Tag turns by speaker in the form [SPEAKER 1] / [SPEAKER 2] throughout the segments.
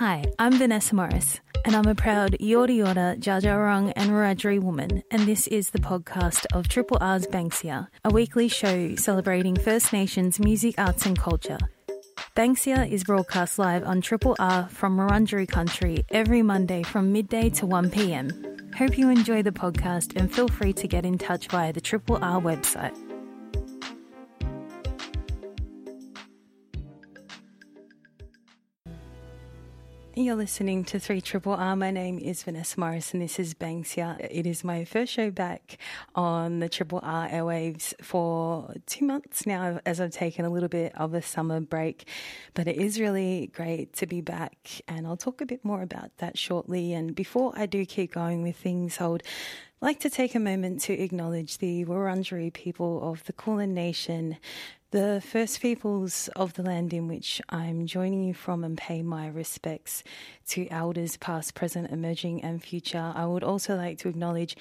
[SPEAKER 1] Hi, I'm Vanessa Morris, and I'm a proud Yorta Yorta, Dja and Wiradjuri woman, and this is the podcast of Triple R's Banksia, a weekly show celebrating First Nations music, arts, and culture. Banksia is broadcast live on Triple R from Wurundjeri country every Monday from midday to 1 pm. Hope you enjoy the podcast and feel free to get in touch via the Triple R website. You're listening to 3 Triple R. My name is Vanessa Morris and this is Banksia. It is my first show back on the Triple R airwaves for two months now as I've taken a little bit of a summer break. But it is really great to be back and I'll talk a bit more about that shortly. And before I do keep going with things, I would like to take a moment to acknowledge the Wurundjeri people of the Kulin Nation the First Peoples of the land in which I'm joining you from and pay my respects to elders past, present, emerging, and future. I would also like to acknowledge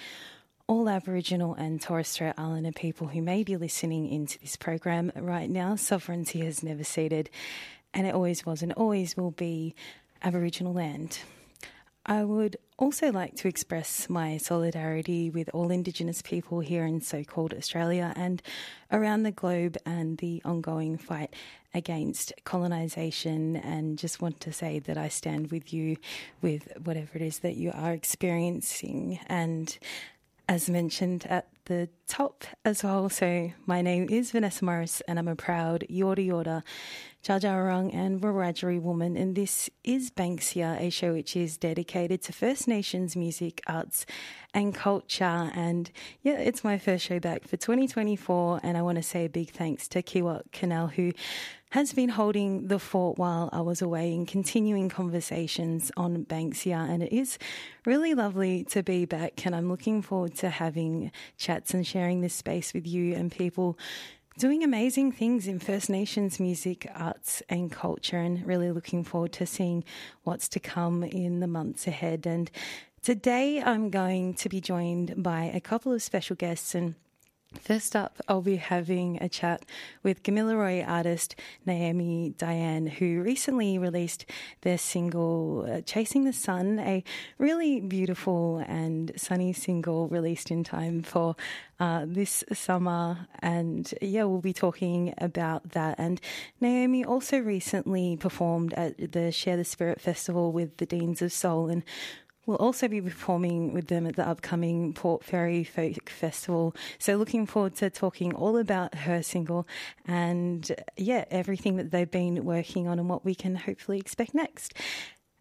[SPEAKER 1] all Aboriginal and Torres Strait Islander people who may be listening into this program right now. Sovereignty has never ceded, and it always was and always will be Aboriginal land. I would also like to express my solidarity with all Indigenous people here in so called Australia and around the globe and the ongoing fight against colonisation. And just want to say that I stand with you with whatever it is that you are experiencing. And as mentioned at the top as well. So, my name is Vanessa Morris, and I'm a proud Yorta Yorta, Dja and Wiradjuri woman. And this is Banksia, a show which is dedicated to First Nations music, arts, and culture. And yeah, it's my first show back for 2024. And I want to say a big thanks to Kiwa Canal, who has been holding the fort while I was away in continuing conversations on Banksia. And it is really lovely to be back. And I'm looking forward to having chats and sharing this space with you and people doing amazing things in First Nations music, arts, and culture. And really looking forward to seeing what's to come in the months ahead. And today I'm going to be joined by a couple of special guests and First up, I'll be having a chat with Gamilaroi artist Naomi Diane, who recently released their single uh, Chasing the Sun, a really beautiful and sunny single released in time for uh, this summer. And yeah, we'll be talking about that. And Naomi also recently performed at the Share the Spirit Festival with the Deans of Soul and We'll also be performing with them at the upcoming Port Fairy Folk Festival. So, looking forward to talking all about her single and, yeah, everything that they've been working on and what we can hopefully expect next.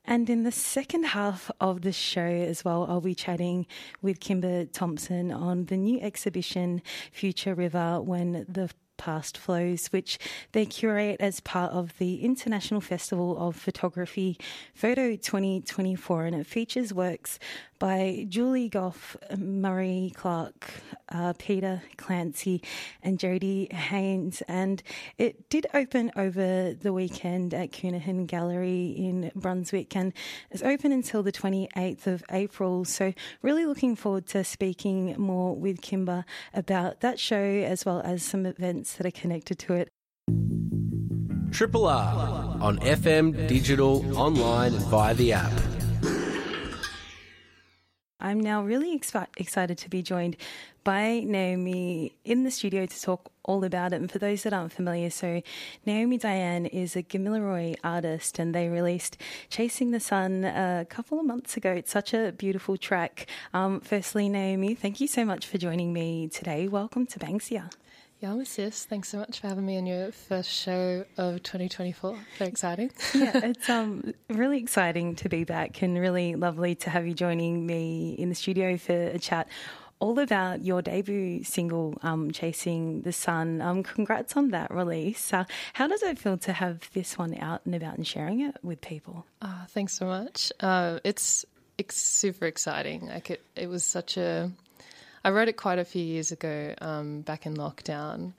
[SPEAKER 1] And in the second half of the show as well, I'll be chatting with Kimba Thompson on the new exhibition Future River when the past flows, which they curate as part of the International Festival of Photography Photo 2024. And it features works by Julie Gough, Maree Clarke, uh, Peter Clancy, and Jody Haynes. And it did open over the weekend at Counihan Gallery in Brunswick and it's open until the 28th of April. So, really looking forward to speaking more with Kimba about that show as well as some events that are connected to it.
[SPEAKER 2] Triple R on FM, digital, online, and via the app.
[SPEAKER 1] I'm now really expi- excited to be joined by Naomi in the studio to talk all about it. And for those that aren't familiar, so Naomi Diane is a Gamilaroi artist, and they released Chasing the Sun a couple of months ago. It's such a beautiful track. Um, firstly, Naomi, thank you so much for joining me today. Welcome to Banksia.
[SPEAKER 3] Yeah, sis. Thanks so much for having me on your first show of 2024. Very exciting.
[SPEAKER 1] yeah, it's um really exciting to be back and really lovely to have you joining me in the studio for a chat all about your debut single, um, Chasing the Sun. Um, congrats on that release. Uh, how does it feel to have this one out and about and sharing it with people?
[SPEAKER 3] Uh, thanks so much. Uh, it's, it's super exciting. Like it, it was such a I wrote it quite a few years ago, um, back in lockdown.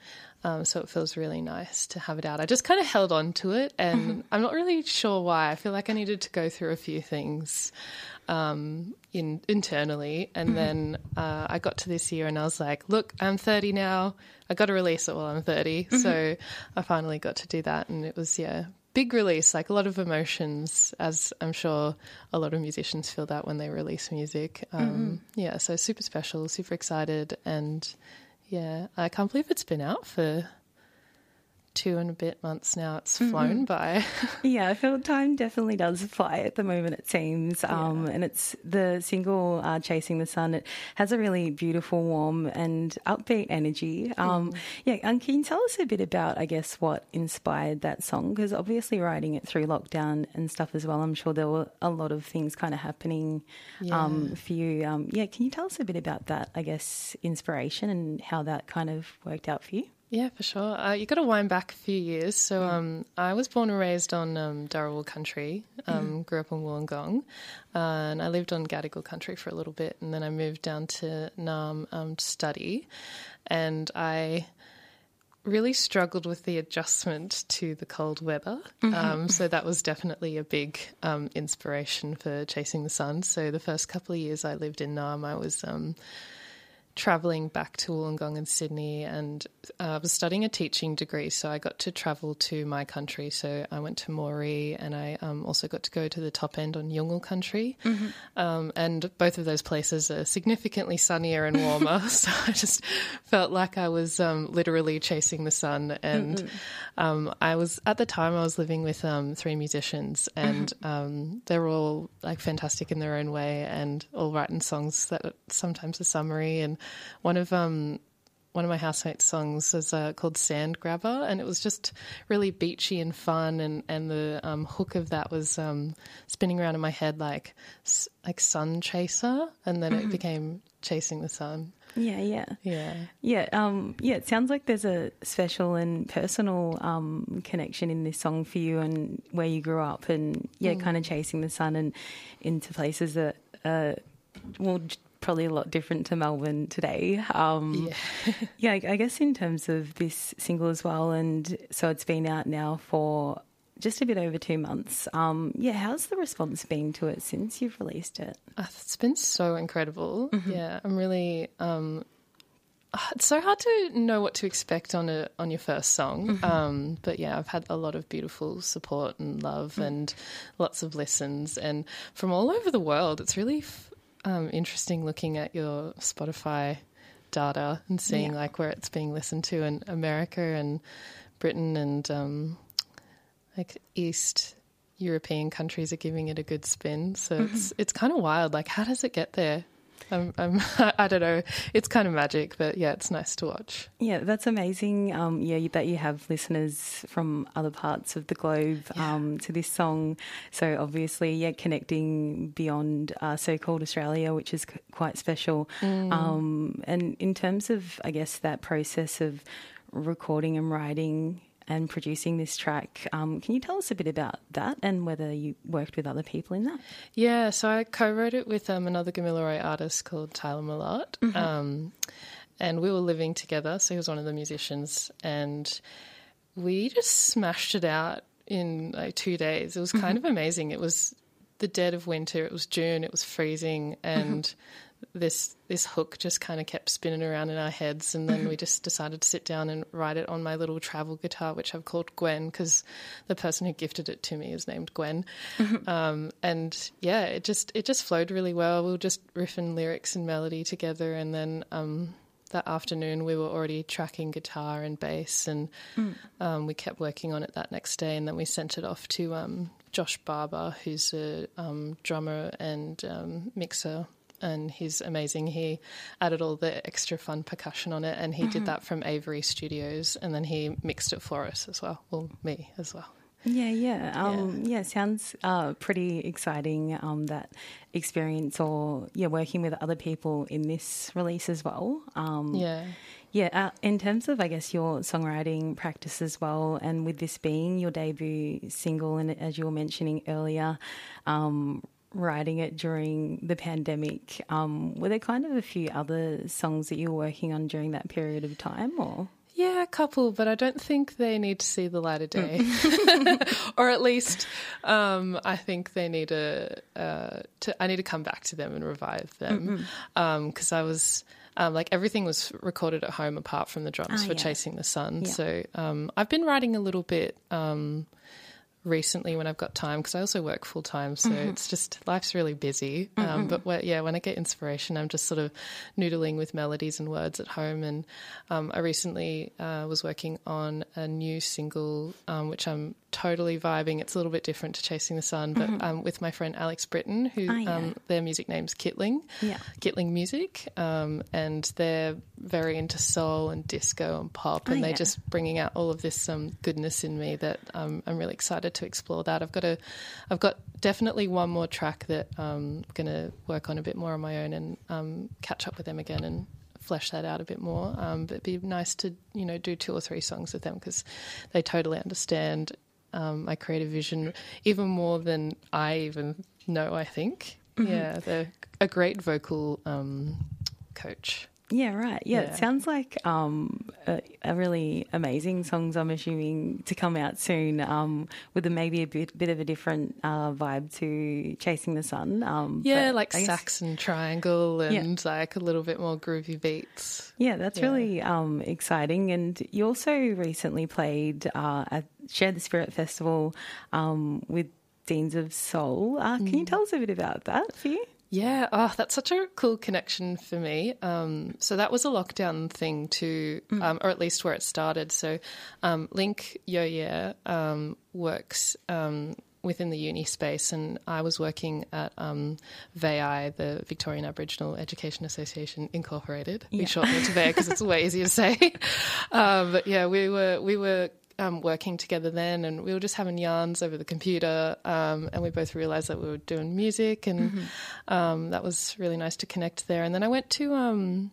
[SPEAKER 3] Um, so it feels really nice to have it out. I just kind of held on to it, and mm-hmm. I'm not really sure why. I feel like I needed to go through a few things um, in internally, and mm-hmm. then uh, I got to this year, and I was like, "Look, I'm 30 now. I got to release it while I'm 30." Mm-hmm. So I finally got to do that, and it was yeah, big release, like a lot of emotions, as I'm sure a lot of musicians feel that when they release music. Um, Yeah, so super special, super excited, and yeah, I can't believe it's been out for two and a bit months now. It's flown by.
[SPEAKER 1] Yeah, I feel time definitely does fly at the moment, it seems. Um, and it's the single uh, Chasing the Sun. It has a really beautiful, warm, and upbeat energy. Um, Yeah, and can you tell us a bit about, I guess, what inspired that song? Because obviously, writing it through lockdown and stuff as well, I'm sure there were a lot of things kind of happening um, for you. Um, yeah, can you tell us a bit about that, I guess, inspiration and how that kind of worked out for you?
[SPEAKER 3] Yeah, for sure. Uh, you got to wind back a few years. So um, I was born and raised on um, Darawal country. Um, Grew up in Wollongong, uh, and I lived on Gadigal country for a little bit, and then I moved down to Naarm um, to study, and I really struggled with the adjustment to the cold weather. Um, so that was definitely a big um, inspiration for chasing the sun. So the first couple of years I lived in Naarm, I was um, traveling back to Wollongong and Sydney, and uh, I was studying a teaching degree, so I got to travel to my country. So I went to Moree, and I um, also got to go to the top end on Yungal country, um, and both of those places are significantly sunnier and warmer. so I just felt like I was um, literally chasing the sun, and um, I was at the time I was living with um, three musicians, and um, they're all like fantastic in their own way, and all writing songs that sometimes are summery. And one of um, one of my housemates' songs is uh, called "Sand Grabber," and it was just really beachy and fun. And and the um, hook of that was um, spinning around in my head like like sun chaser, and then it became chasing the sun.
[SPEAKER 1] Yeah, yeah.
[SPEAKER 3] Yeah.
[SPEAKER 1] Yeah, um, yeah. It sounds like there's a special and personal um, connection in this song for you, and where you grew up, and yeah, kind of chasing the sun and into places that, uh, well, probably a lot different to Melbourne today. Um, yeah, I, I guess in terms of this single as well, and so it's been out now for just a bit over two months. Um, yeah, how's the response been to it since you've released it?
[SPEAKER 3] Uh, It's been so incredible. Yeah, I'm really. Um, ah, it's so hard to know what to expect on a on your first song. Um, but yeah, I've had a lot of beautiful support and love, and lots of listens, and from all over the world. It's really um, interesting looking at your Spotify data and seeing
[SPEAKER 1] Yeah.
[SPEAKER 3] like where it's being listened to in America and Britain and um, like East European countries are giving it a good spin. So it's it's kind of wild. Like, how does it get there? I'm, I'm, I don't know. It's kind of magic, but yeah, it's nice to watch.
[SPEAKER 1] Yeah, that's amazing. Um, yeah, that you have listeners from other parts of the globe um, to this song. So obviously, yeah, connecting beyond uh, so-called Australia, which is c- quite special. Um, and in terms of, I guess, that process of recording and writing and producing this track, um, can you tell us a bit about that and whether you worked with other people in that?
[SPEAKER 3] Yeah, so I co-wrote it with um, another Gamilaroi artist called Tyler Millard, um, and we were living together. So he was one of the musicians, and we just smashed it out in like two days. It was kind of amazing. It was the dead of winter. It was June. It was freezing, and this this hook just kind of kept spinning around in our heads. And then we just decided to sit down and write it on my little travel guitar, which I've called Gwen because the person who gifted it to me is named Gwen. Um, and yeah, it just it just flowed really well. We were just riffing lyrics and melody together, and then. Um, that afternoon, we were already tracking guitar and bass, and um, we kept working on it that next day. And then we sent it off to um, Josh Barber, who's a um, drummer and um, mixer, and he's amazing. He added all the extra fun percussion on it, and he did that from Avery Studios, and then he mixed it for us as well. Well, me as well.
[SPEAKER 1] Yeah, yeah, um, yeah. sounds uh, pretty exciting. Um, that experience, or yeah, working with other people in this release as well. Um,
[SPEAKER 3] Yeah.
[SPEAKER 1] yeah. Uh, in terms of, I guess, your songwriting practice as well, and with this being your debut single, and as you were mentioning earlier, um, writing it during the pandemic, um, were there kind of a few other songs that you were working on during that period of time, or?
[SPEAKER 3] Yeah, a couple, but I don't think they need to see the light of day. or at least, um, I think they need a. Uh, to, I need to come back to them and revive them because I was. Um, like everything was recorded at home apart from the drums
[SPEAKER 1] Ah,
[SPEAKER 3] for
[SPEAKER 1] yeah.
[SPEAKER 3] Chasing the Sun.
[SPEAKER 1] Yeah.
[SPEAKER 3] So um, I've been writing a little bit um, recently when I've got time because I also work full time, so mm-hmm. it's just life's really busy. Um, mm-hmm. but where, yeah, when I get inspiration, I'm just sort of noodling with melodies and words at home. And um, I recently uh, was working on a new single, um, which I'm totally vibing. It's a little bit different to Chasing the Sun, but mm-hmm. um, with my friend Alex Britton, who oh, yeah. um, their music name's Kitling,
[SPEAKER 1] yeah.
[SPEAKER 3] Kitling Music, um, and they're very into soul and disco and pop, and oh, they're yeah. just bringing out all of this um, goodness in me that um, I'm really excited to explore. That I've got a, I've got definitely one more track that I'm going to work on a bit more on my own and um, catch up with them again and flesh that out a bit more. Um, but it'd be nice to you know do two or three songs with them because they totally understand um, my creative vision even more than I even know. I think, mm-hmm. yeah, they're a great vocal um, coach.
[SPEAKER 1] Yeah, right. Yeah, yeah, it sounds like um, a, a, really amazing songs. I'm assuming to come out soon um, with a, maybe a bit, bit of a different uh, vibe to Chasing the Sun. Um,
[SPEAKER 3] yeah, like sax and triangle and yeah. like a little bit more groovy beats.
[SPEAKER 1] Yeah, that's yeah. really um, exciting. And you also recently played uh, at Share the Spirit Festival um, with Deans of Soul. Uh, can mm. you tell us a bit about that for you?
[SPEAKER 3] Yeah, oh, that's such a cool connection for me. Um, so that was a lockdown thing too, mm. um, or at least where it started. So um, Link Yo um, works um, within the uni space, and I was working at um, VAI, the Victorian Aboriginal Education Association Incorporated. Yeah. We shorten it to VAI because it's way easier to say. but yeah, we were we were um, working together then, and we were just having yarns over the computer, um, and we both realised that we were doing music, and mm-hmm. um, that was really nice to connect there. And then I went to um,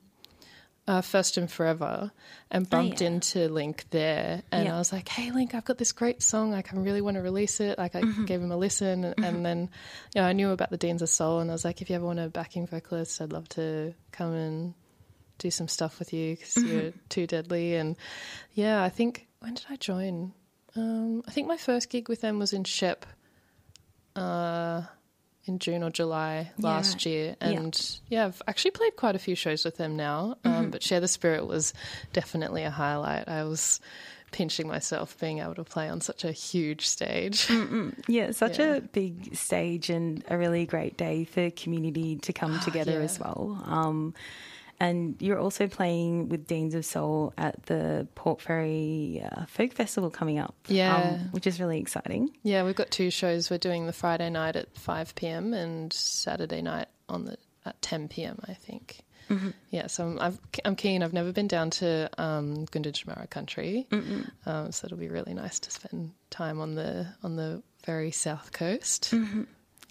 [SPEAKER 3] uh, First and Forever and oh, bumped oh, yeah. into Link there, and I was like, "Hey, Link, I've got this great song. Like, I really want to release it." Like, I mm-hmm. gave him a listen, and, mm-hmm. and, then you know, I knew about the Deans of Soul, and I was like, "If you ever want a backing vocalist, I'd love to come and." do some stuff with you because mm-hmm. you're too deadly and yeah i think when did I join? Um, I think my first gig with them was in Shep uh, in June or July last yeah, year. And yeah. yeah. I've actually played quite a few shows with them now. Um, mm-hmm. But Share the Spirit was definitely a highlight. I was pinching myself being able to play on such a huge stage.
[SPEAKER 1] Mm-mm. Yeah, such yeah. a big stage and a really great day for community to come oh, together as well. Um, and you're also playing with Deans of Soul at the Port Fairy uh, Folk Festival coming up.
[SPEAKER 3] Yeah.
[SPEAKER 1] Um, which is really exciting.
[SPEAKER 3] Yeah, we've got two shows. We're doing the Friday night at 5 pm and Saturday night on the at 10 pm, I think. Mm-hmm. Yeah, so I'm, i am keen. I've never been down to um, Gunditjmara country, um, so it'll be really nice to spend time on the on the very south coast.
[SPEAKER 1] Mm-hmm.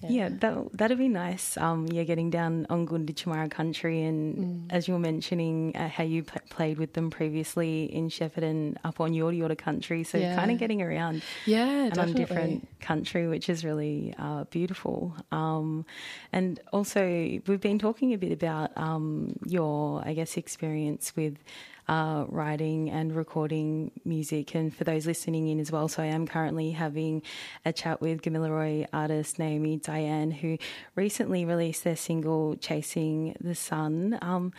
[SPEAKER 1] Yeah, that that'd be nice. Um, yeah, getting down on Gunditjmara country, and mm. as you were mentioning, uh, how you p- played with them previously in Shepparton, up on Yorta Yorta country. So yeah. kind of getting around,
[SPEAKER 3] yeah,
[SPEAKER 1] and on different country, which is really uh, beautiful. Um, and also, we've been talking a bit about um, your, I guess, experience with uh, writing and recording music. And for those listening in as well, so I am currently having a chat with Gamilaroi artist Naomi Diane, who recently released their single Chasing the Sun. Um,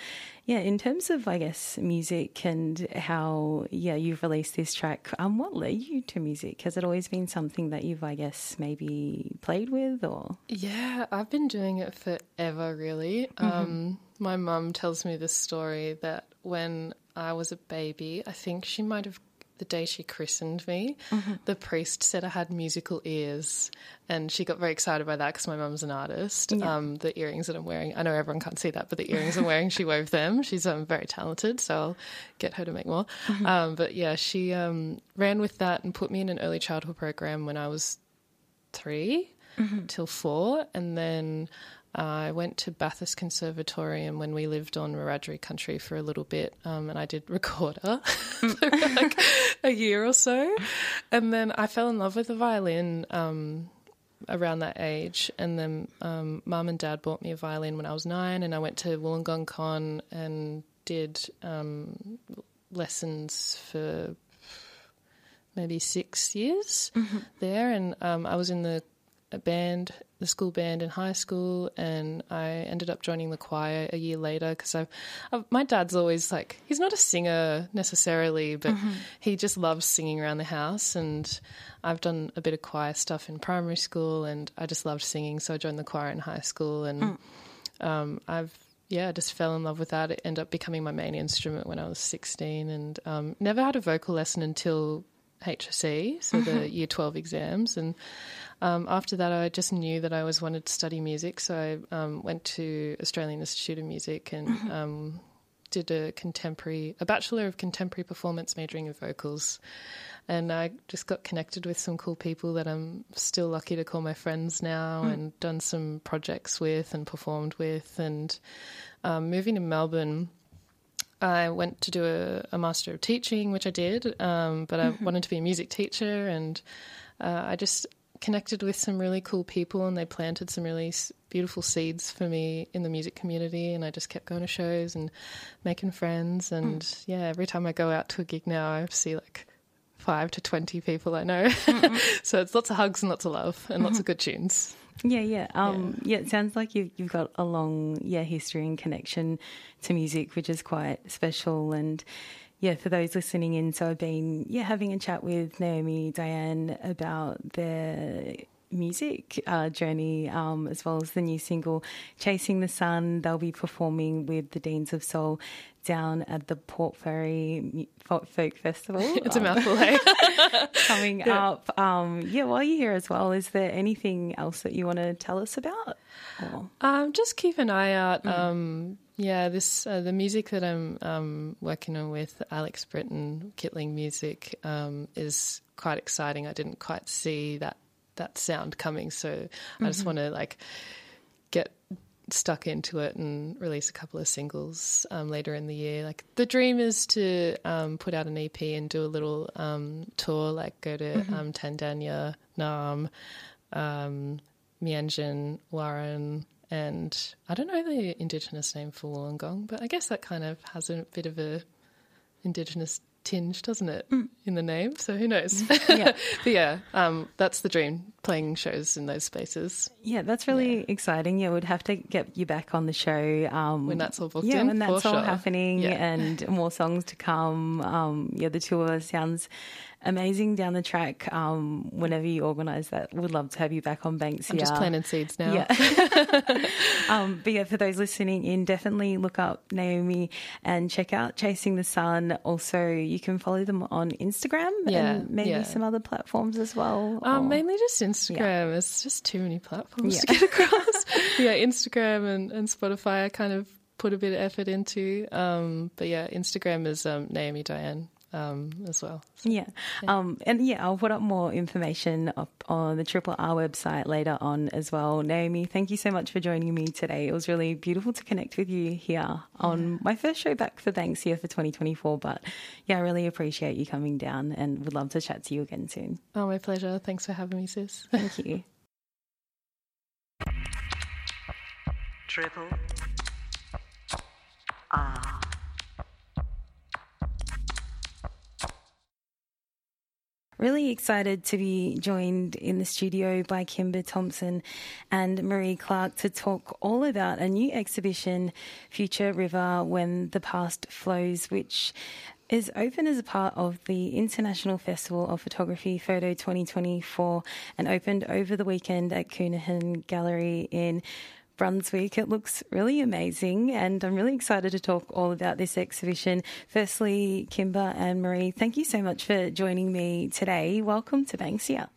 [SPEAKER 1] yeah, in terms of, I guess, music and how, yeah, you've released this track, um, what led you to music? Has it always been something that you've, I guess, maybe played with or?
[SPEAKER 3] Yeah, I've been doing it forever, really. Mm-hmm. Um, my mum tells me this story that when I was a baby, I think she might have the day she christened me, mm-hmm. the priest said I had musical ears, and she got very excited by that because my mum's an artist. Yeah. Um, the earrings that I'm wearing, I know everyone can't see that, but the earrings I'm wearing, she wove them. She's um, very talented, so I'll get her to make more. Mm-hmm. Um, but yeah, she um, ran with that and put me in an early childhood program when I was 3 mm-hmm. till four, and then I went to Bathurst Conservatorium when we lived on Wiradjuri country for a little bit, um, and I did recorder for like a year or so. And then I fell in love with the violin um, around that age. And then um, mum and dad bought me a violin when I was nine, and I went to Wollongong Con and did um, lessons for maybe six years mm-hmm. there. And um, I was in the a band, the school band in high school, and I ended up joining the choir a year later because I, my dad's always like he's not a singer necessarily, but mm-hmm. he just loves singing around the house, and I've done a bit of choir stuff in primary school, and I just loved singing, so I joined the choir in high school, and mm. um, I've yeah, just fell in love with that. It ended up becoming my main instrument when I was 16 and um, never had a vocal lesson until HSC, so the mm-hmm. year 12 exams. And um, after that, I just knew that I always wanted to study music. So I um, went to Australian Institute of Music and mm-hmm. um, did a contemporary, a Bachelor of Contemporary Performance majoring in vocals. And I just got connected with some cool people that I'm still lucky to call my friends now mm. and done some projects with and performed with. And um, moving to Melbourne, I went to do a, a, Master of Teaching, which I did, um, but I mm-hmm. wanted to be a music teacher, and uh, I just connected with some really cool people, and they planted some really beautiful seeds for me in the music community. And I just kept going to shows and making friends, and mm. yeah, every time I go out to a gig now, I see like five to twenty people I know. so it's lots of hugs and lots of love and lots of good tunes.
[SPEAKER 1] Yeah, yeah. Um, yeah. yeah. it sounds like you've, you've got a long, yeah, history and connection to music, which is quite special. And yeah, for those listening in, so I've been, yeah, having a chat with Naomi Diane about their music uh, journey, um, as well as the new single "Chasing the Sun." They'll be performing with the Deans of Soul down at the Port Fairy Folk Festival.
[SPEAKER 3] it's a mouthful, hey?
[SPEAKER 1] coming yeah. up. Um, yeah, while you're here as well, is there anything else that you want to tell us about?
[SPEAKER 3] Um, just keep an eye out. Mm. Um, yeah, this uh, the music that I'm um, working on with Alex Britton, Kitling Music, um, is quite exciting. I didn't quite see that that sound coming, so mm-hmm. I just mm-hmm. want to like get stuck into it and release a couple of singles um, later in the year. Like the dream is to um, put out an EP and do a little um, tour, like go to mm-hmm. Um, Tandanya, Naarm, um, Meanjin, Warrane, and I don't know the indigenous name for Wollongong, but I guess that kind of has a bit of a indigenous tinge, doesn't it, mm. in the name? So who knows? Yeah. but yeah, um, that's the dream, playing shows in those spaces.
[SPEAKER 1] Yeah, that's really yeah. exciting. Yeah, we'd have to get you back on the show.
[SPEAKER 3] Um, when that's all booked
[SPEAKER 1] yeah,
[SPEAKER 3] in.
[SPEAKER 1] when that's
[SPEAKER 3] all
[SPEAKER 1] sure. happening yeah. and more songs to come. Um, yeah, the tour sounds amazing down the track. Um, whenever you organise that, we'd love to have you back on Banks.
[SPEAKER 3] I'm just planting seeds now.
[SPEAKER 1] Yeah. um, but yeah, for those listening in, definitely look up Naomi and check out Chasing the Sun. Also, you can follow them on Instagram yeah, and maybe yeah. some other platforms as well.
[SPEAKER 3] Um, mainly just Instagram. Yeah. It's just too many platforms to get across. yeah, Instagram and, and Spotify. I kind of put a bit of effort into. Um, but yeah, Instagram is um, Naomi Diane um, as well.
[SPEAKER 1] So, yeah. yeah. Um, and yeah, I'll put up more information up on the Triple R website later on as well. Naomi, thank you so much for joining me today. It was really beautiful to connect with you here on yeah. my first show back for Banksia for 2024. But yeah, I really appreciate you coming down and would love to chat to you again soon.
[SPEAKER 3] Oh, my pleasure. Thanks for having me, sis.
[SPEAKER 1] Thank you.
[SPEAKER 4] Triple R.
[SPEAKER 1] Really excited to be joined in the studio by Kimba Thompson and Maree Clarke to talk all about a new exhibition, Future River When the Past Flows, which is open as a part of the International Festival of Photography Photo 2024 and opened over the weekend at Counihan Gallery in Brunswick. It looks really amazing, and I'm really excited to talk all about this exhibition. Firstly, Kimba and Maree, thank you so much for joining me today. Welcome to Banksia.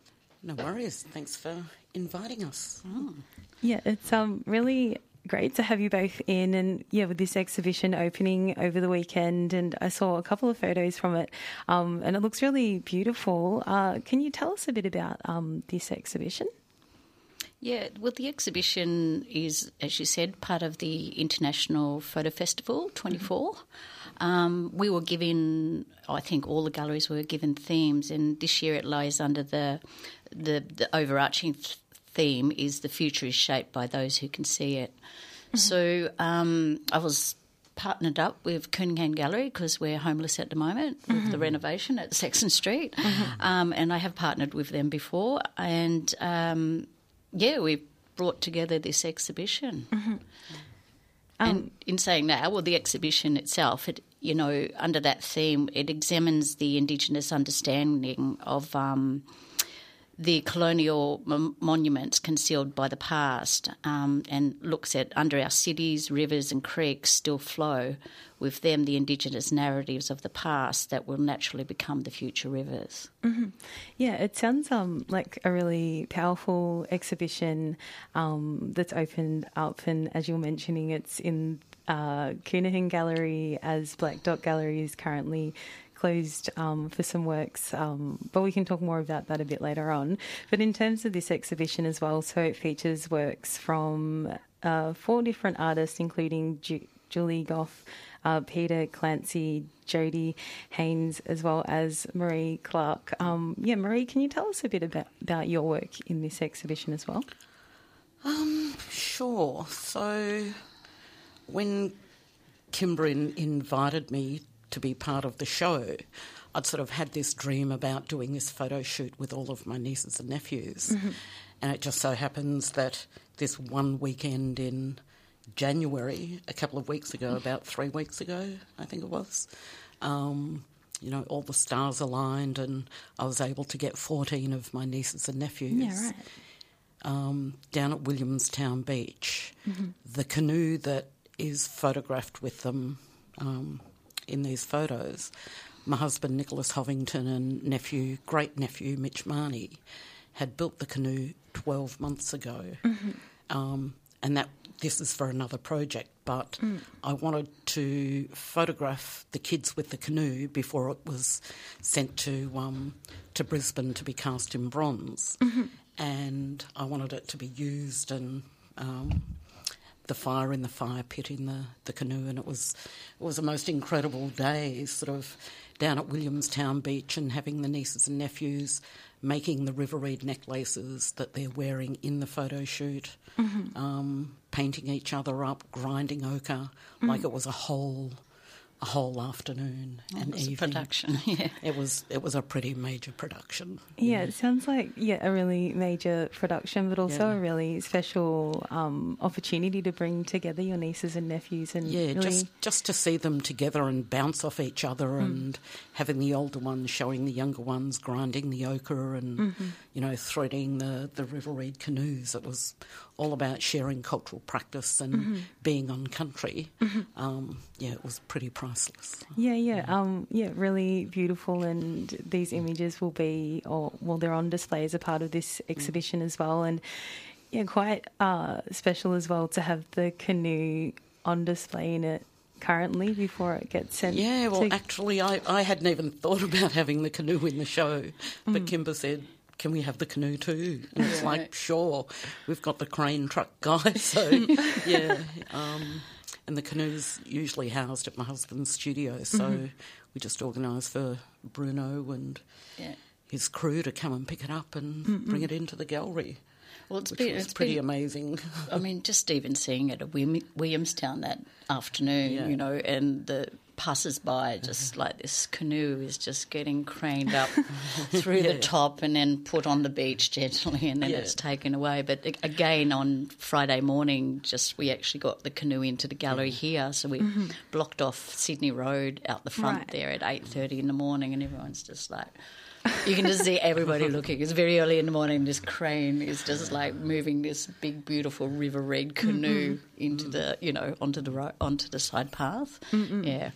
[SPEAKER 5] No worries. Thanks for inviting us.
[SPEAKER 1] Oh. Yeah, it's um really great to have you both in and yeah with this exhibition opening over the weekend and i saw a couple of photos from it um, and it looks really beautiful uh, can you tell us a bit about um, this exhibition
[SPEAKER 5] yeah, well, the exhibition is, as you said, part of the International Photo Festival 24. Mm-hmm. Um, we were given, I think all the galleries were given themes, and this year it lies under the the, the overarching theme is the future is shaped by those who can see it. Mm-hmm. So um, I was partnered up with Counihan Gallery because we're homeless at the moment with mm-hmm. the renovation at Saxon Street, mm-hmm. um, and I have partnered with them before, and um, yeah, we brought together this exhibition. and in saying that, well, the exhibition itself, it you know, under that theme, it examines the Indigenous understanding of um, the colonial m- monuments concealed by the past um, and looks at under our cities, rivers, and creeks still flow with them the Indigenous narratives of the past that will naturally become the future rivers.
[SPEAKER 1] Yeah, it sounds um, like a really powerful exhibition um, that's opened up, and as you're mentioning, it's in uh, Counihan Gallery as Blak Dot Gallery is currently closed um, for some works, um, but we can talk more about that a bit later on. But in terms of this exhibition as well, so it features works from uh, four different artists, including Ju- Julie Gough, uh, Peter Clancy, Jody Haynes, as well as Maree Clarke. Um, yeah, Maree, can you tell us a bit about, about your work in this exhibition as well?
[SPEAKER 4] Um, Sure. So when Kimba in, invited me to be part of the show, I'd sort of had this dream about doing this photo shoot with all of my nieces and nephews. And it just so happens that this one weekend in January, a couple of weeks ago, about three weeks ago, I think it was, um, you know, all the stars aligned and I was able to get 14 of my nieces and nephews um, down at Williamstown Beach. The canoe that is photographed with them um, in these photos, my husband Nicholas Hovington and nephew, great nephew Mitch Marnie, had built the canoe 12 months ago. Um, and that this is for another project, but I wanted to photograph the kids with the canoe before it was sent to um, to Brisbane to be cast in bronze, and I wanted it to be used and um, the fire in the fire pit in the, the canoe, and it was it was a most incredible day, sort of down at Williamstown Beach and having the nieces and nephews making the river reed necklaces that they're wearing in the photo shoot, um, painting each other up, grinding ochre, like it was a whole a whole afternoon and
[SPEAKER 5] It was a
[SPEAKER 4] evening.
[SPEAKER 5] production, yeah.
[SPEAKER 4] It was it was a pretty major production.
[SPEAKER 1] Yeah, it sounds like yeah a really major production, but also
[SPEAKER 4] Yeah.
[SPEAKER 1] a really special um, opportunity to bring together your nieces and nephews and
[SPEAKER 4] Yeah,
[SPEAKER 1] really
[SPEAKER 4] just just to see them together and bounce off each other, and having the older ones showing the younger ones grinding the ochre and you know threading the the river reed canoes. It was all about sharing cultural practice and being on country. Um, yeah, it was pretty priceless.
[SPEAKER 1] Yeah, yeah, um, yeah, really beautiful, and these images will be, or well, they're on display as a part of this exhibition as well, and yeah, quite uh, special as well to have the canoe on display in it currently before it gets sent.
[SPEAKER 4] Yeah, well,
[SPEAKER 1] to-
[SPEAKER 4] actually, I, I hadn't even thought about having the canoe in the show, but Kimba said, "Can we have the canoe too?" And it's like, "Sure." We've got the crane truck guy, so yeah. Um, and the canoe's usually housed at my husband's studio, so we just organised for Bruno and
[SPEAKER 5] Yeah.
[SPEAKER 4] his crew to come and pick it up and bring it into the gallery,
[SPEAKER 5] Well, it's been, it's
[SPEAKER 4] pretty
[SPEAKER 5] been,
[SPEAKER 4] amazing.
[SPEAKER 5] I mean, just even seeing it at Williamstown that afternoon,
[SPEAKER 4] Yeah.
[SPEAKER 5] you know, and the passers-by, just uh-huh. like this canoe is just getting craned up through the
[SPEAKER 4] Yeah.
[SPEAKER 5] top and then put on the beach gently, and then
[SPEAKER 4] Yeah.
[SPEAKER 5] it's taken away. But again, on Friday morning, just we actually got the canoe into the gallery mm-hmm. here, so we mm-hmm. blocked off Sydney Road out the front
[SPEAKER 1] Right.
[SPEAKER 5] there at eight thirty in the morning, and everyone's just like. You can just see everybody looking. It's very early in the morning. This crane is just like moving this big, beautiful river red mm-hmm. canoe mm-hmm. into the, you know, onto the ro- onto the side path. Yeah,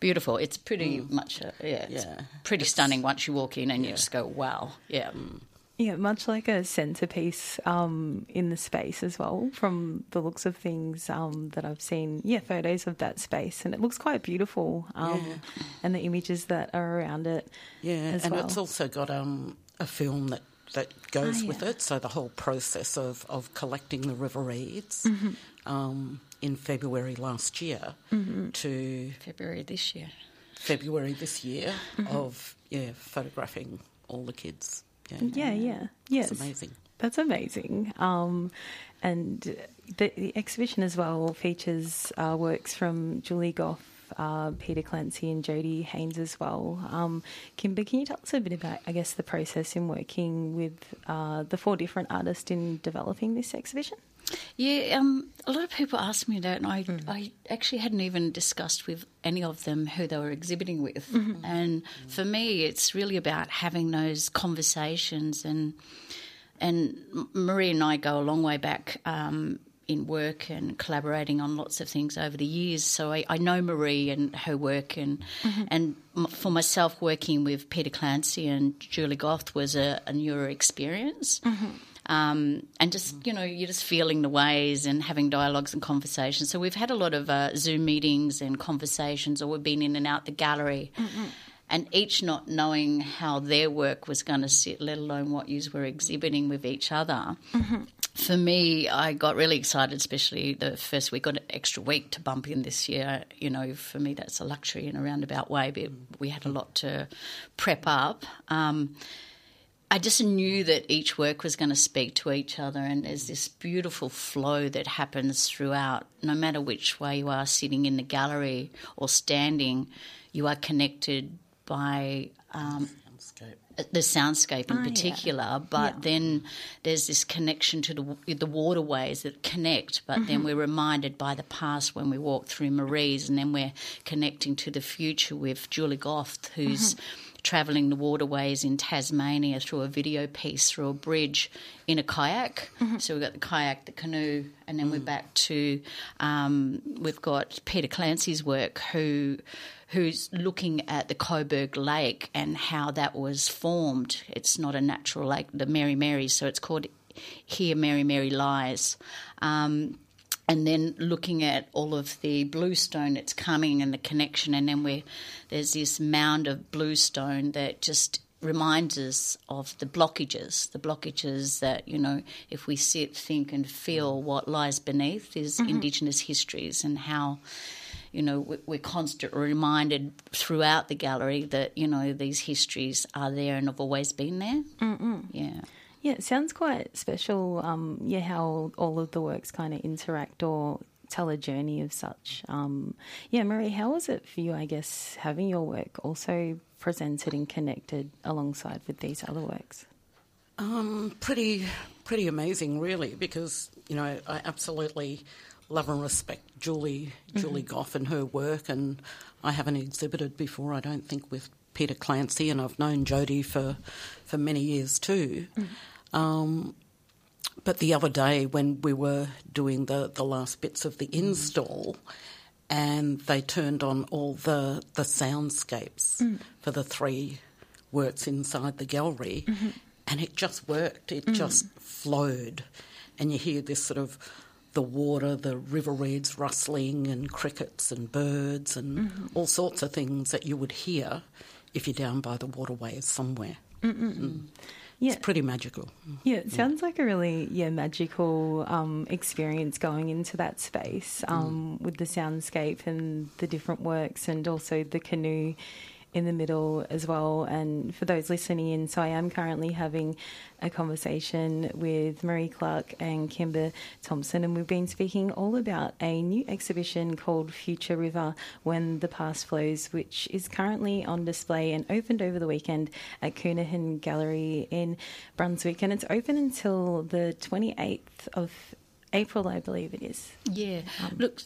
[SPEAKER 5] beautiful. It's pretty mm. much, a, yeah, it's
[SPEAKER 4] Yeah.
[SPEAKER 5] pretty stunning once you walk in and you just go, wow, yeah. Mm.
[SPEAKER 1] Yeah, much like a centerpiece um, in the space as well, from the looks of things um, that I've seen. Yeah, photos of that space, and it looks quite beautiful. Um, And the images that are around it.
[SPEAKER 4] Yeah,
[SPEAKER 1] as
[SPEAKER 4] and
[SPEAKER 1] well.
[SPEAKER 4] it's also got um, a film that, that goes
[SPEAKER 1] Ah,
[SPEAKER 4] with it. So the whole process of, of collecting the river reeds
[SPEAKER 1] Mm-hmm.
[SPEAKER 4] um, in February last year
[SPEAKER 1] Mm-hmm.
[SPEAKER 4] to
[SPEAKER 5] February this year.
[SPEAKER 4] February this year
[SPEAKER 1] Mm-hmm.
[SPEAKER 4] of yeah photographing all the kids. Yeah,
[SPEAKER 1] Yeah, yeah, yes,
[SPEAKER 4] it's amazing.
[SPEAKER 1] That's amazing. Um, and the, the exhibition as well features uh, works from Julie Gough, uh, Peter Clancy and Jody Haynes as well. Um, Kimba, can you tell us a bit about, I guess, the process in working with uh, the four different artists in developing this exhibition?
[SPEAKER 5] Yeah, um, a lot of people ask me that, and I, mm. I actually hadn't even discussed with any of them who they were exhibiting with. Mm-hmm. And for me, it's really about having those conversations. And and Maree and I go a long way back um, in work and collaborating on lots of things over the years. So I, I know Maree and her work, and mm-hmm. and for myself, working with Peter Clancy and Julie Gough was a, a newer experience. Mm-hmm. Um, and just you know you're just feeling the ways and having dialogues and conversations. So we've had a lot of uh, Zoom meetings and conversations, or we've been in and out the gallery. Mm-hmm. And each not knowing how their work was going to sit, let alone what you were exhibiting with each other. Mm-hmm. For me, I got really excited, especially the first week, got an extra week to bump in this year. You know, for me, that's a luxury in a roundabout way, but we had a lot to prep up. Um, I just knew that each work was going to speak to each other, and there's this beautiful flow that happens throughout. No matter which way you are sitting in the gallery or standing, you are connected by um, the soundscape in oh, particular, yeah. but yeah. then there's this connection to the, the waterways that connect. But mm-hmm. then we're reminded by the past when we walk through Maree's, and then we're connecting to the future with Julie Gough, who's. Mm-hmm travelling the waterways in Tasmania through a video piece through a bridge in a kayak. Mm-hmm. So we've got the kayak, the canoe, and then mm. we're back to um, we've got Peter Clancy's work who who's looking at the Coburg Lake and how that was formed. It's not a natural lake, the Merri Merris, so it's called Here Merri Merri Lies. Um, and then looking at all of the bluestone that's coming and the connection, and then we there's this mound of bluestone that just reminds us of the blockages, the blockages that you know, if we sit, think, and feel what lies beneath is mm-hmm. Indigenous histories and how. You know, we're constantly reminded throughout the gallery that you know these histories are there and have always been there.
[SPEAKER 1] Mm-mm.
[SPEAKER 5] Yeah.
[SPEAKER 1] Yeah, it sounds quite special. Um, yeah, how all of the works kind of interact or tell a journey of such. Um, yeah, Maree, how was it for you? I guess having your work also presented and connected alongside with these other works.
[SPEAKER 4] Um, pretty, pretty amazing, really, because you know I absolutely love and respect Julie, Julie mm-hmm. Gough and her work, and I haven't exhibited before. I don't think with Peter Clancy, and I've known Jody for for many years too. Mm. Um, but the other day, when we were doing the, the last bits of the install, and they turned on all the, the soundscapes mm. for the three works inside the gallery, mm-hmm. and it just worked. It mm. just flowed. And you hear this sort of the water, the river reeds rustling, and crickets and birds, and mm-hmm. all sorts of things that you would hear if you're down by the waterways somewhere. Mm. Yeah. It's pretty magical.
[SPEAKER 1] Yeah, it sounds like a really yeah magical um, experience going into that space um, mm. with the soundscape and the different works, and also the canoe in the middle as well. And for those listening in, so I am currently having a conversation with Maree Clarke and Kimba Thompson, and we've been speaking all about a new exhibition called Future River When the Past Flows, which is currently on display and opened over the weekend at Counihan Gallery in Brunswick. And it's open until the 28th of April, I believe it is.
[SPEAKER 5] Yeah. Um, Look,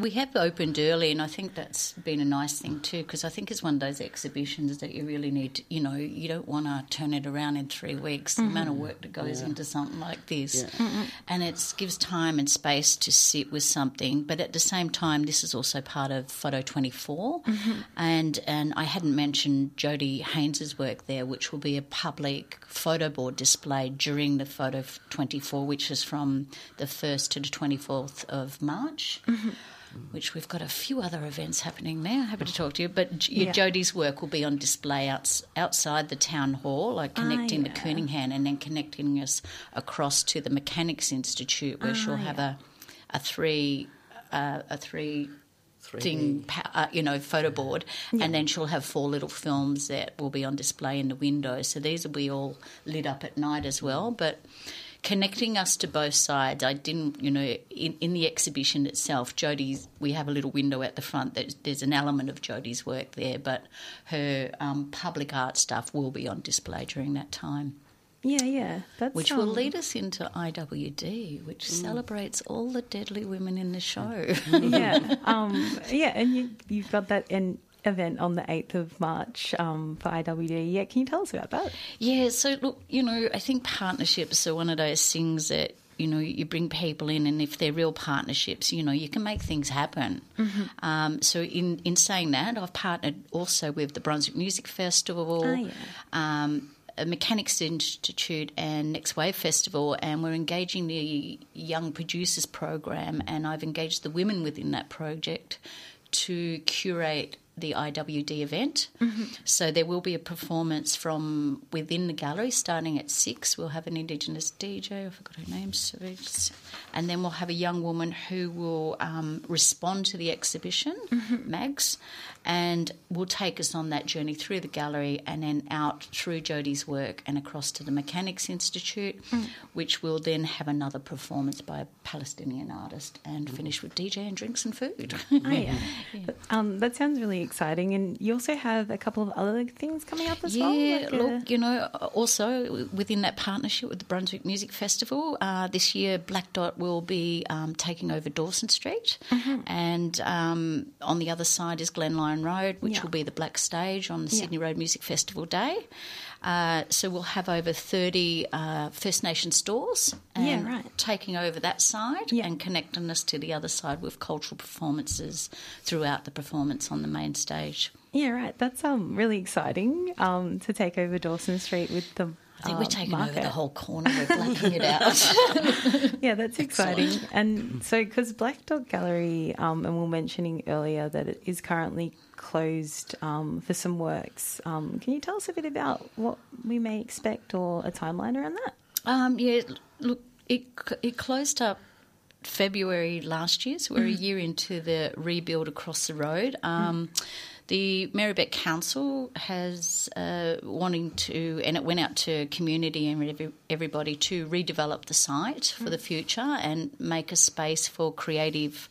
[SPEAKER 5] we have opened early, and I think that's been a nice thing too, because I think it's one of those exhibitions that you really need. To, you know, you don't want to turn it around in three weeks. Mm-hmm. The amount of work that goes yeah. into something like this, yeah. and it gives time and space to sit with something. But at the same time, this is also part of Photo Twenty Four, mm mm-hmm. and and I hadn't mentioned Jody Haynes's work there, which will be a public photo board display during the Photo Twenty Four, which is from the first to the twenty fourth of March. Mm-hmm which we've got a few other events happening there. Happy to talk to you. But yeah. Jody's work will be on display outs, outside the town hall, like connecting oh, yeah. the Counihan and then connecting us across to the Mechanics Institute, where oh, she'll have yeah. a a three uh, a three thing, uh, you know, photo board, yeah. and then she'll have four little films that will be on display in the window. So these will be all lit up at night as well. But connecting us to both sides. I didn't, you know, in, in the exhibition itself, Jodie's, we have a little window at the front. that there's an element of Jodie's work there, but her um, public art stuff will be on display during that time.
[SPEAKER 1] Yeah, yeah. That's
[SPEAKER 5] Which
[SPEAKER 1] um,
[SPEAKER 5] will lead us into IWD, which
[SPEAKER 1] Mm.
[SPEAKER 5] celebrates all the deadly women in the show.
[SPEAKER 1] yeah, um, yeah, and you, you've got that in, event on the eighth of March um, for IWD. Yeah, can you tell us about that?
[SPEAKER 5] Yeah, so look, you know, I think partnerships are one of those things that you know you bring people in, and if they're real partnerships, you know, you can make things happen. Um, so in in saying that, I've partnered also with the Brunswick Music Festival.
[SPEAKER 1] Oh, yeah.
[SPEAKER 5] Um, a Mechanics Institute and Next Wave Festival, and we're engaging the Young Producers Program, and I've engaged the women within that project to curate the IWD event. So there will be a performance from within the gallery starting at six. We'll have an Indigenous DJ, I forgot her name, so and then we'll have a young woman who will um, respond to the exhibition, Mags, and will take us on that journey through the gallery and then out through Jodie's work and across to the Mechanics Institute, which will then have another performance by a Palestinian artist and finish with DJ and drinks and food.
[SPEAKER 1] Oh, yeah. Um, that sounds really exciting. And you also have a couple of other things coming up as well?
[SPEAKER 5] Yeah,
[SPEAKER 1] like, uh,
[SPEAKER 5] look, you know, also within that partnership with the Brunswick Music Festival, uh, this year Blak Dot will be um, taking over Dawson Street,
[SPEAKER 1] Mm-hmm.
[SPEAKER 5] and um, on the other side is Glen Lyon Road, which
[SPEAKER 1] Yeah.
[SPEAKER 5] will be the Black Stage on the
[SPEAKER 1] Yeah.
[SPEAKER 5] Sydney Road Music Festival Day. Uh, so we'll have over 30 uh, First Nation stores
[SPEAKER 1] Yeah,
[SPEAKER 5] and
[SPEAKER 1] right.
[SPEAKER 5] taking over that side
[SPEAKER 1] Yeah.
[SPEAKER 5] and connecting us to the other side with cultural performances throughout the performance on the main stage.
[SPEAKER 1] Yeah, right. That's um, really exciting um, to take over Dawson Street with the.
[SPEAKER 5] I think
[SPEAKER 1] uh,
[SPEAKER 5] we're taking over
[SPEAKER 1] market.
[SPEAKER 5] the whole corner. We're blacking it out.
[SPEAKER 1] Yeah, that's exciting. And so, because Blak Dot Gallery, um, and we were mentioning earlier that it is currently closed um, for some works. Um, can you tell us a bit about what we may expect or a timeline around that?
[SPEAKER 5] um, yeah, look, it it closed up February last year, so we're a year into the rebuild across the road. Um, The Merri-bek Council has uh, wanting to, and it went out to community and every, everybody to redevelop the site for the future and make a space for creative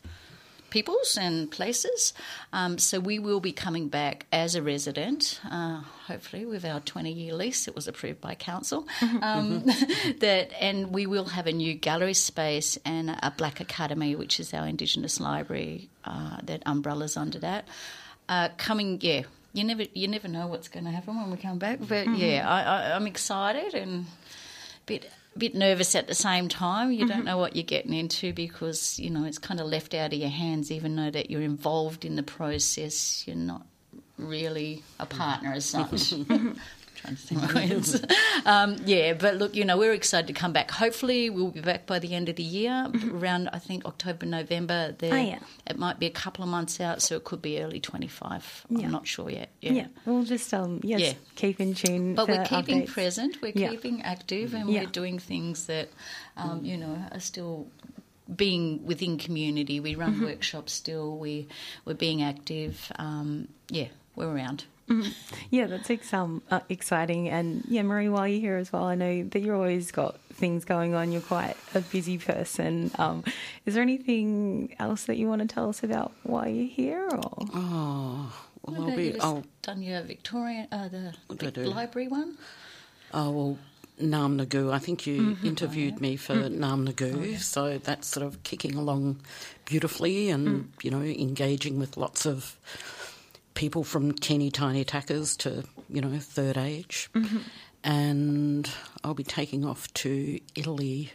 [SPEAKER 5] peoples and places. Um, so we will be coming back as a resident, uh, hopefully with our 20 year lease. It was approved by council. Um, that and we will have a new gallery space and a Black Academy, which is our Indigenous library uh, that umbrellas under that. Uh, coming, yeah. You never, you never know what's going to happen when we come back, but mm-hmm. yeah, I, I, I'm excited and a bit a bit nervous at the same time. You don't mm-hmm. know what you're getting into because you know it's kind of left out of your hands, even though that you're involved in the process. You're not really a partner as such. Mm-hmm. Trying to think um, yeah, but look, you know, we're excited to come back. Hopefully, we'll be back by the end of the year, around I think October, November. There,
[SPEAKER 1] Oh, yeah.
[SPEAKER 5] it might be a couple of months out, so it could be early 25.
[SPEAKER 1] Yeah.
[SPEAKER 5] I'm not sure yet.
[SPEAKER 1] Yeah, we'll just um, yes,
[SPEAKER 5] Yeah.
[SPEAKER 1] keep in tune.
[SPEAKER 5] But we're keeping
[SPEAKER 1] updates.
[SPEAKER 5] present, we're
[SPEAKER 1] Yeah.
[SPEAKER 5] keeping active, and
[SPEAKER 1] Yeah.
[SPEAKER 5] we're doing things that, um, you know, are still being within community. We run workshops still. We we're being active. Um, yeah, we're around.
[SPEAKER 1] Yeah, that's ex- um, uh, exciting. And yeah, Maree, while you're here as well, I know that you've always got things going on. You're quite a busy person. Um, is there anything else that you want to tell us about why you're here? Or
[SPEAKER 4] Oh,
[SPEAKER 5] What
[SPEAKER 4] well, I'll be.
[SPEAKER 5] you just
[SPEAKER 4] Oh,
[SPEAKER 5] done your Victorian, uh, the
[SPEAKER 4] What did I
[SPEAKER 5] Vic-
[SPEAKER 4] do?
[SPEAKER 5] library one?
[SPEAKER 4] oh well, Nam Nagu. I think you
[SPEAKER 5] Mm-hmm.
[SPEAKER 4] interviewed me for Nam Nagu, so that's sort of kicking along beautifully, and
[SPEAKER 5] Mm.
[SPEAKER 4] you know, engaging with lots of people from teeny tiny tackers to you know third age,
[SPEAKER 5] Mm-hmm.
[SPEAKER 4] and I'll be taking off to Italy.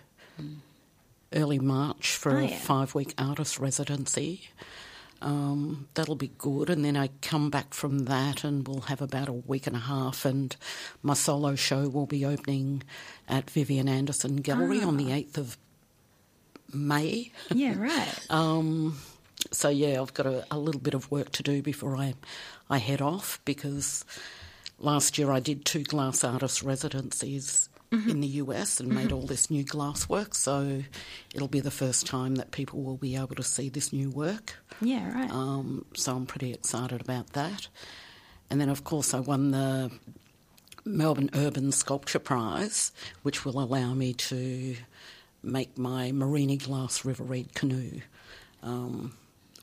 [SPEAKER 4] Early March for
[SPEAKER 1] Oh,
[SPEAKER 4] a
[SPEAKER 1] yeah.
[SPEAKER 4] five week artist residency. Um, that'll be good. And then I come back from that and we'll have about a week and a half. And my solo show will be opening at Vivien Anderson Gallery on the 8th of May.
[SPEAKER 1] yeah, right.
[SPEAKER 4] Um, so, yeah, I've got a, a little bit of work to do before I, I head off because last year I did two glass artist residencies. In the US and made all this new glass work, so it'll be the first time that people will be able to see this new work.
[SPEAKER 1] yeah, right.
[SPEAKER 4] Um, so I'm pretty excited about that. And then, of course, I won the Melbourne Urban Sculpture Prize, which will allow me to make my Marini glass river reed canoe, um,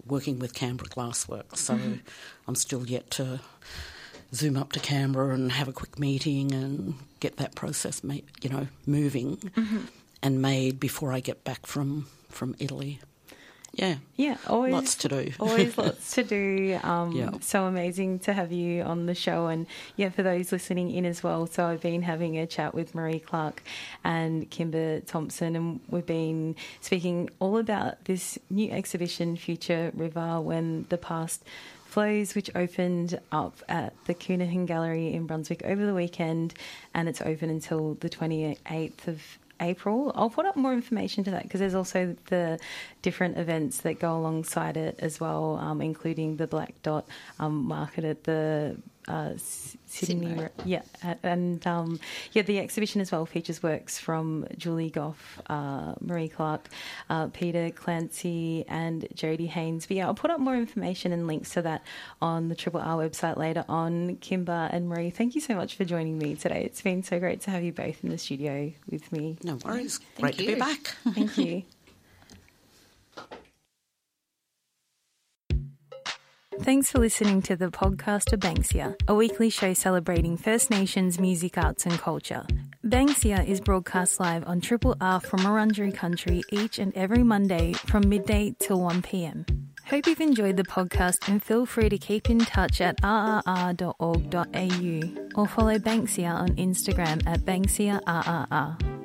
[SPEAKER 4] working with Canberra Glassworks. So mm-hmm. I'm still yet to zoom up to Canberra and have a quick meeting and get that process, you know, moving mm-hmm. and made before I get back from from Italy. Yeah,
[SPEAKER 1] Yeah, always
[SPEAKER 4] lots to do.
[SPEAKER 1] always lots to do. Um,
[SPEAKER 4] Yeah.
[SPEAKER 1] So amazing to have you on the show. And yeah, for those listening in as well. So I've been having a chat with Maree Clarke and Kimba Thompson, and we've been speaking all about this new exhibition, Future River, when the past flows, which opened up at the Counihan Gallery in Brunswick over the weekend, and it's open until the 28th of April. I'll put up more information to that because there's also the different events that go alongside it as well, um, including the Blak Dot um, market at the uh, Sydney.
[SPEAKER 5] Sydney.
[SPEAKER 1] Re- Yeah, and um, yeah, the exhibition as well features works from Julie Gough, uh, Maree Clarke, uh, Peter Clancy, and Jodie Haynes. But yeah, I'll put up more information and links to that on the Triple R website later on. Kimba and Maree, thank you so much for joining me today. It's been so great to have you both in the studio with me.
[SPEAKER 4] No worries.
[SPEAKER 5] Thank
[SPEAKER 4] Great to be back.
[SPEAKER 1] Thank you. Thanks for listening to the podcast of Banksia, a weekly show celebrating First Nations music, arts, and culture. Banksia is broadcast live on Triple R from Wurundjeri Country each and every Monday from midday till 1 pm. Hope you've enjoyed the podcast and feel free to keep in touch at rrr.org.au or follow Banksia on Instagram at BanksiaRRR.